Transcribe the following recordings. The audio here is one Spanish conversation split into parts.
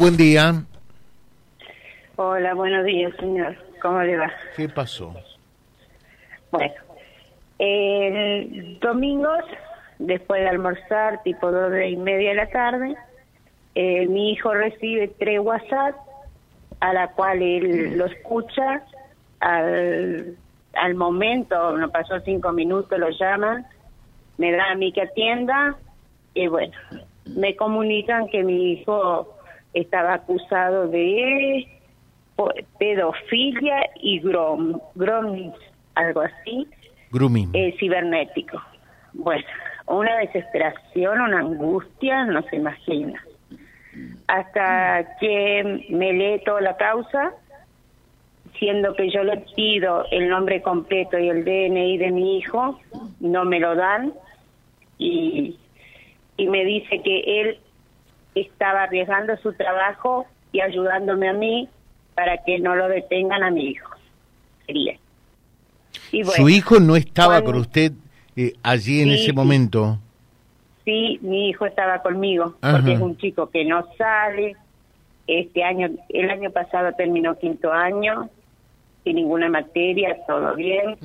Buen día. Hola, buenos días, señor. ¿Cómo le va? ¿Qué pasó? Bueno, el domingo, después de almorzar, tipo dos y media de la tarde, eh, mi hijo recibe tres WhatsApp, a la cual él lo escucha, al, al momento, no pasó cinco minutos, lo llama, me da a mí que atienda, y bueno, me comunican que mi hijo estaba acusado de pedofilia y grom, grooming, algo así, Grooming. eh, cibernético. Bueno, una desesperación, una angustia, no se imagina. Hasta que me lee toda la causa, siendo que yo le pido el nombre completo y el DNI de mi hijo, no me lo dan y, y me dice que él estaba arriesgando su trabajo y ayudándome a mí para que no lo detengan a mi hijo. Sería. Y bueno, ¿Su hijo no estaba cuando- con usted eh, allí en Sí, ese momento? Sí, mi hijo estaba conmigo, Ajá. porque es un chico que no sale. Este año, el año pasado terminó quinto año, sin ninguna materia, todo bien.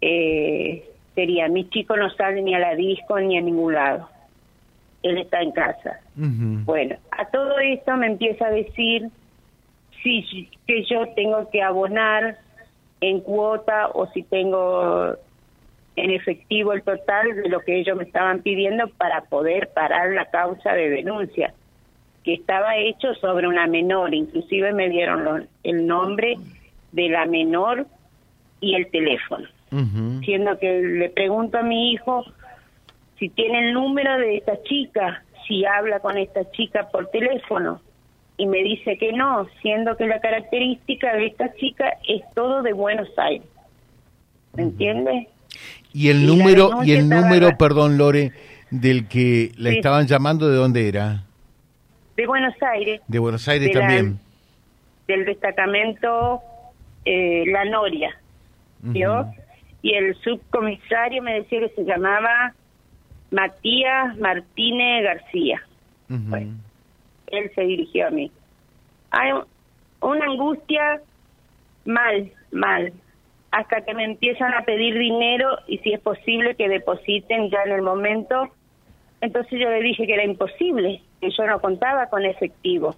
Eh, sería, mi chico no sale ni a la disco ni a ningún lado. Él está en casa. Bueno, a todo esto me empieza a decir si que yo tengo que abonar en cuota o si tengo en efectivo el total de lo que ellos me estaban pidiendo para poder parar la causa de denuncia, que estaba hecho sobre una menor, inclusive me dieron lo- el nombre de la menor y el teléfono. Siendo que le pregunto a mi hijo si tiene el número de esta chica, si habla con esta chica por teléfono. Y me dice que no, siendo que la característica de esta chica es todo de Buenos Aires. ¿Me entiende? Y el Y número, y el estaba- número, perdón, Lore, del que la Sí. estaban llamando, ¿de dónde era? De Buenos Aires, De Buenos Aires De la- también. del destacamento eh, La Noria. ¿vio? Ujú. Y el subcomisario me decía que se llamaba Matías Martínez García. Bueno. él se dirigió a mí. Hay un- una angustia mal, mal, hasta que me empiezan a pedir dinero y si es posible que depositen ya en el momento. Entonces yo le dije que era imposible, que yo no contaba con efectivo,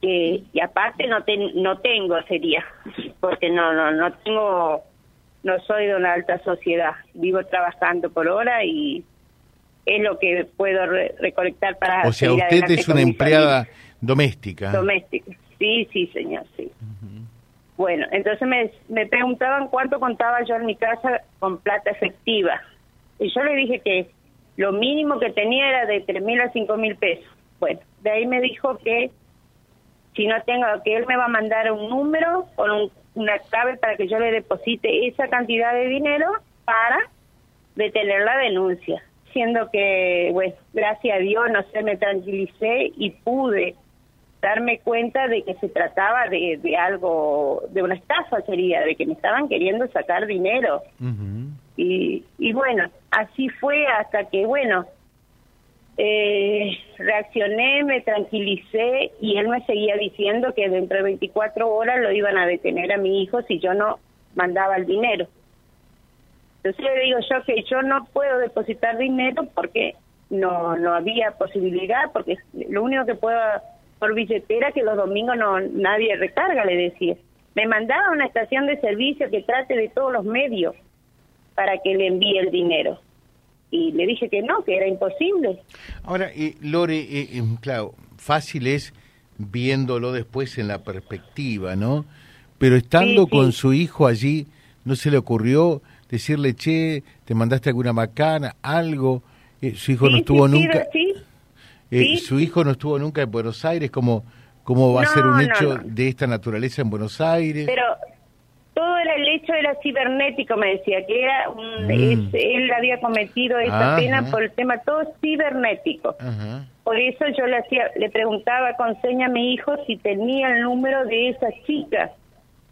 que y aparte no ten- no tengo sería, porque no no no tengo no soy de una alta sociedad, vivo trabajando por hora y es lo que puedo re- recolectar para O sea, usted es una empleada familia. doméstica. doméstica. Sí, sí, señor, sí. Bueno, entonces me, me preguntaban cuánto contaba yo en mi casa con plata efectiva. Y yo le dije que lo mínimo que tenía era de tres mil a cinco mil pesos. Bueno, de ahí me dijo que si no tengo, que él me va a mandar un número con un- una clave para que yo le deposite esa cantidad de dinero para detener la denuncia. Siendo que, bueno, gracias a Dios, no sé, me tranquilicé y pude darme cuenta de que se trataba de, de algo, de una estafa sería, de que me estaban queriendo sacar dinero. Y, y bueno, así fue hasta que, bueno, eh, reaccioné, me tranquilicé y él me seguía diciendo que dentro de 24 horas lo iban a detener a mi hijo si yo no mandaba el dinero. Entonces le digo yo que yo no puedo depositar dinero porque no no había posibilidad, porque lo único que puedo por billetera que los domingos no nadie recarga, le decía. Me mandaba a una estación de servicio que trate de todos los medios para que le envíe el dinero. Y le dije que no, que era imposible. Ahora, eh, Lore, eh, eh, claro, fácil es viéndolo después en la perspectiva, ¿no? Pero estando Sí, sí. con su hijo allí, ¿no se le ocurrió decirle, che, te mandaste alguna macana, algo? Eh, su hijo Sí, no estuvo nunca... eh, sí. Su hijo no estuvo nunca en Buenos Aires, ¿cómo, cómo va a No, ser un no, hecho no. de esta naturaleza en Buenos Aires? Pero todo era el hecho era cibernético, me decía, que era un, Mm. es- él había cometido esa Ajá. pena por el tema todo cibernético. Ajá. Por eso yo le hacía, le preguntaba con seña a mi hijo si tenía el número de esa chica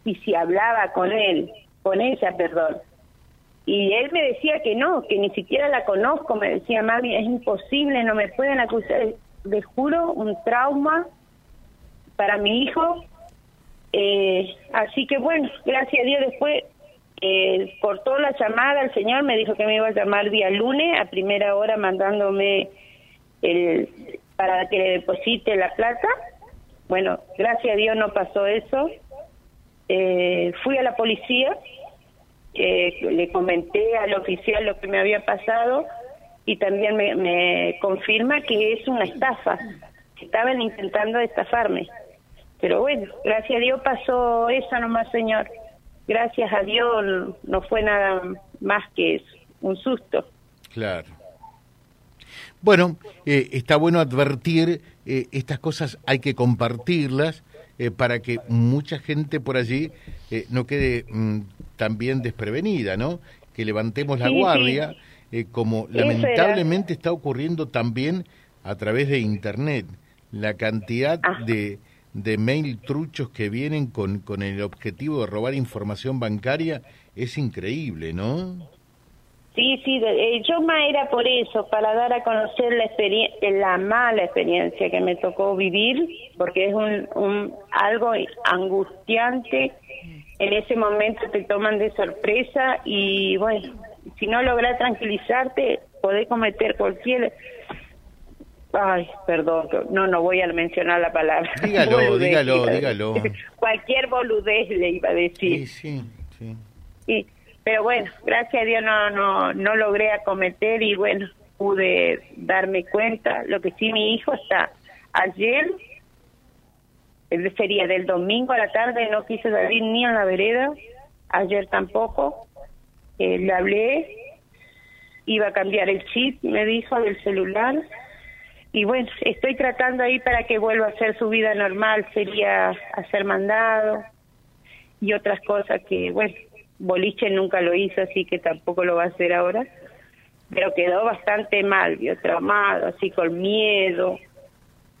y si hablaba con él, con ella, perdón. Y él me decía que no, que ni siquiera la conozco, me decía, mami, es imposible, no me pueden acusar. les juro, un trauma para mi hijo. Eh, así que bueno, gracias a Dios después eh, cortó la llamada, el señor me dijo que me iba a llamar día lunes a primera hora mandándome el para que le deposite la plata. Bueno, gracias a Dios no pasó eso. Eh, fui a la policía, le comenté al oficial lo que me había pasado y también me, me confirma que es una estafa, estaban intentando estafarme. Pero bueno, gracias a Dios pasó eso nomás, señor. Gracias a Dios no fue nada más que un susto. Claro. Bueno, eh, está bueno advertir, eh, estas cosas hay que compartirlas eh, para que mucha gente por allí no quede mm, también desprevenida, ¿no? Que levantemos la guardia. Eh, como lamentablemente está ocurriendo también a través de Internet. La cantidad de, de mail truchos que vienen con, con el objetivo de robar información bancaria es increíble, ¿no? Sí, sí, eh, yo más era por eso, para dar a conocer la, la mala experiencia que me tocó vivir, porque es un, un algo angustiante. En ese momento te toman de sorpresa y bueno, si no logras tranquilizarte, podés cometer cualquier... Ay, perdón, no, no voy a mencionar la palabra. Dígalo, dígalo, dígalo. Cualquier boludez le iba a decir. Sí, sí, sí. pero bueno, gracias a Dios no, no, no logré acometer y bueno, pude darme cuenta. Lo que sí, mi hijo está ayer, sería del domingo a la tarde, no quise salir ni en la vereda, ayer tampoco, eh, le hablé, iba a cambiar el chip, me dijo, del celular. Y bueno, estoy tratando ahí para que vuelva a hacer su vida normal, sería hacer mandado y otras cosas que, bueno, Boliche nunca lo hizo, así que tampoco lo va a hacer ahora. Pero quedó bastante mal, vio traumado, así con miedo,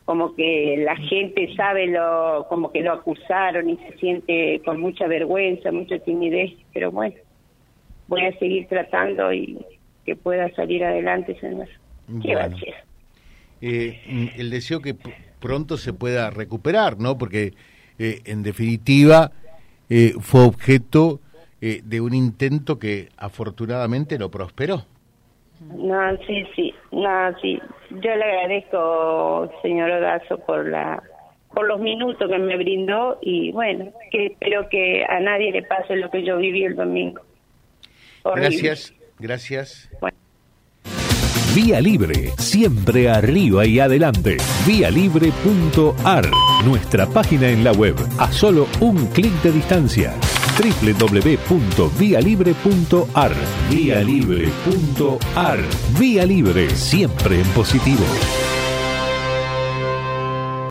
como que la gente sabe lo, como que lo acusaron y se siente con mucha vergüenza, mucha timidez, pero bueno, voy a seguir tratando y que pueda salir adelante, señor. Eh, el deseo que pronto se pueda recuperar, ¿no? Porque eh, en definitiva eh, fue objeto de un intento que afortunadamente no prosperó. No, sí, sí, no, sí. Yo le agradezco, señor Odazo, por la por los minutos que me brindó y bueno, que espero que a nadie le pase lo que yo viví el domingo. Gracias, gracias. Vía Libre, siempre arriba y adelante. Vialibre.ar, nuestra página en la web, a solo un clic de distancia. www.vialibre.ar, vialibre.ar. Vía Libre, siempre en positivo.